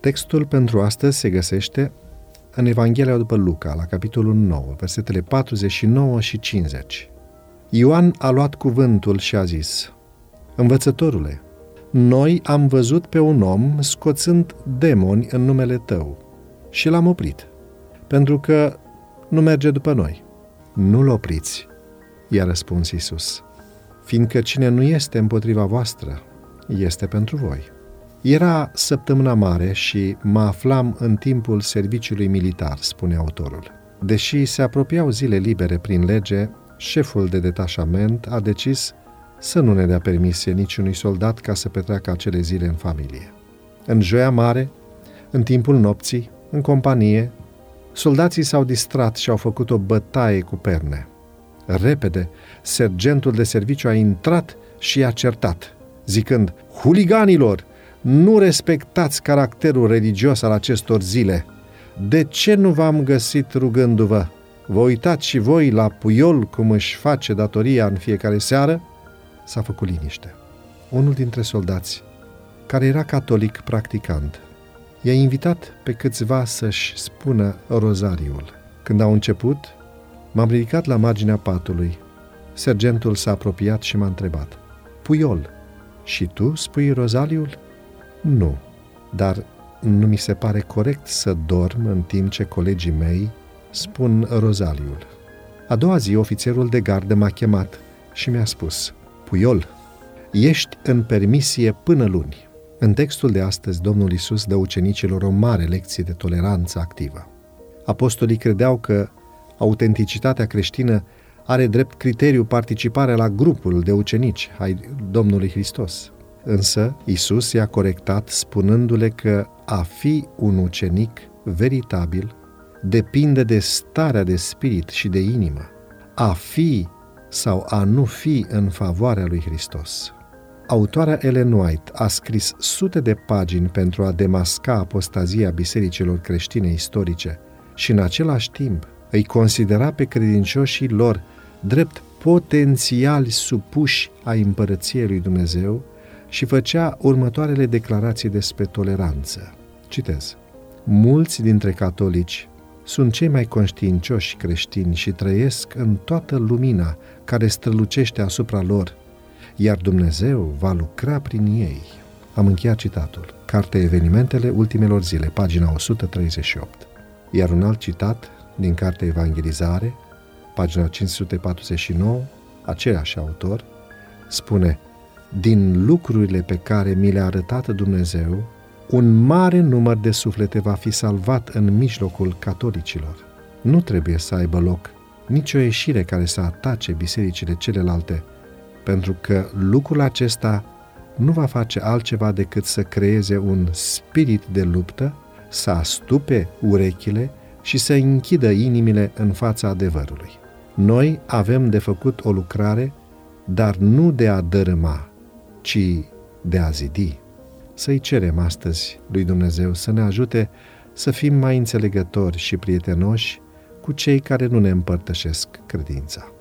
Textul pentru astăzi se găsește în Evanghelia după Luca, la capitolul 9, versetele 49 și 50. Ioan a luat cuvântul și a zis, Învățătorule, noi am văzut pe un om scoțând demoni în numele tău și l-am oprit, pentru că nu merge după noi. Nu-l opriți, i-a răspuns Isus, fiindcă cine nu este împotriva voastră, este pentru voi. Era săptămâna mare și mă aflam în timpul serviciului militar, spune autorul. Deși se apropiau zile libere prin lege, șeful de detașament a decis să nu ne dea permisie niciunui soldat ca să petreacă acele zile în familie. În joia mare, în timpul nopții, în companie, soldații s-au distrat și au făcut o bătaie cu perne. Repede, sergentul de serviciu a intrat și i-a certat, zicând, Huliganilor, nu respectați caracterul religios al acestor zile. De ce nu v-am găsit rugându-vă? Vă uitați și voi la puiol cum își face datoria în fiecare seară? S-a făcut liniște. Unul dintre soldați, care era catolic practicant, i-a invitat pe câțiva să-și spună rozariul. Când au început, m-am ridicat la marginea patului. Sergentul s-a apropiat și m-a întrebat. Puiol, și tu spui rozariul? Nu, dar nu mi se pare corect să dorm în timp ce colegii mei spun rozaliul. A doua zi, ofițerul de gardă m-a chemat și mi-a spus, Puiol, ești în permisie până luni. În textul de astăzi, Domnul Isus dă ucenicilor o mare lecție de toleranță activă. Apostolii credeau că autenticitatea creștină are drept criteriu participarea la grupul de ucenici ai Domnului Hristos. Însă, Isus i-a corectat spunându-le că a fi un ucenic veritabil depinde de starea de spirit și de inimă. A fi sau a nu fi în favoarea lui Hristos. Autoarea Ellen White a scris sute de pagini pentru a demasca apostazia bisericilor creștine istorice și în același timp îi considera pe credincioșii lor drept potențiali supuși ai împărăției lui Dumnezeu și făcea următoarele declarații despre toleranță. Citez. Mulți dintre catolici sunt cei mai conștiincioși creștini și trăiesc în toată lumina care strălucește asupra lor, iar Dumnezeu va lucra prin ei. Am încheiat citatul. Cartea Evenimentele ultimelor zile, pagina 138. Iar un alt citat din Cartea Evangelizare, pagina 549, același autor, spune Din lucrurile pe care mi le-a arătat Dumnezeu, un mare număr de suflete va fi salvat în mijlocul catolicilor. Nu trebuie să aibă loc nicio ieșire care să atace bisericile celelalte, pentru că lucrul acesta nu va face altceva decât să creeze un spirit de luptă, să astupe urechile și să închidă inimile în fața adevărului. Noi avem de făcut o lucrare, dar nu de a dărâma, ci de a zidi. Să-i cerem astăzi lui Dumnezeu să ne ajute să fim mai înțelegători și prietenoși cu cei care nu ne împărtășesc credința.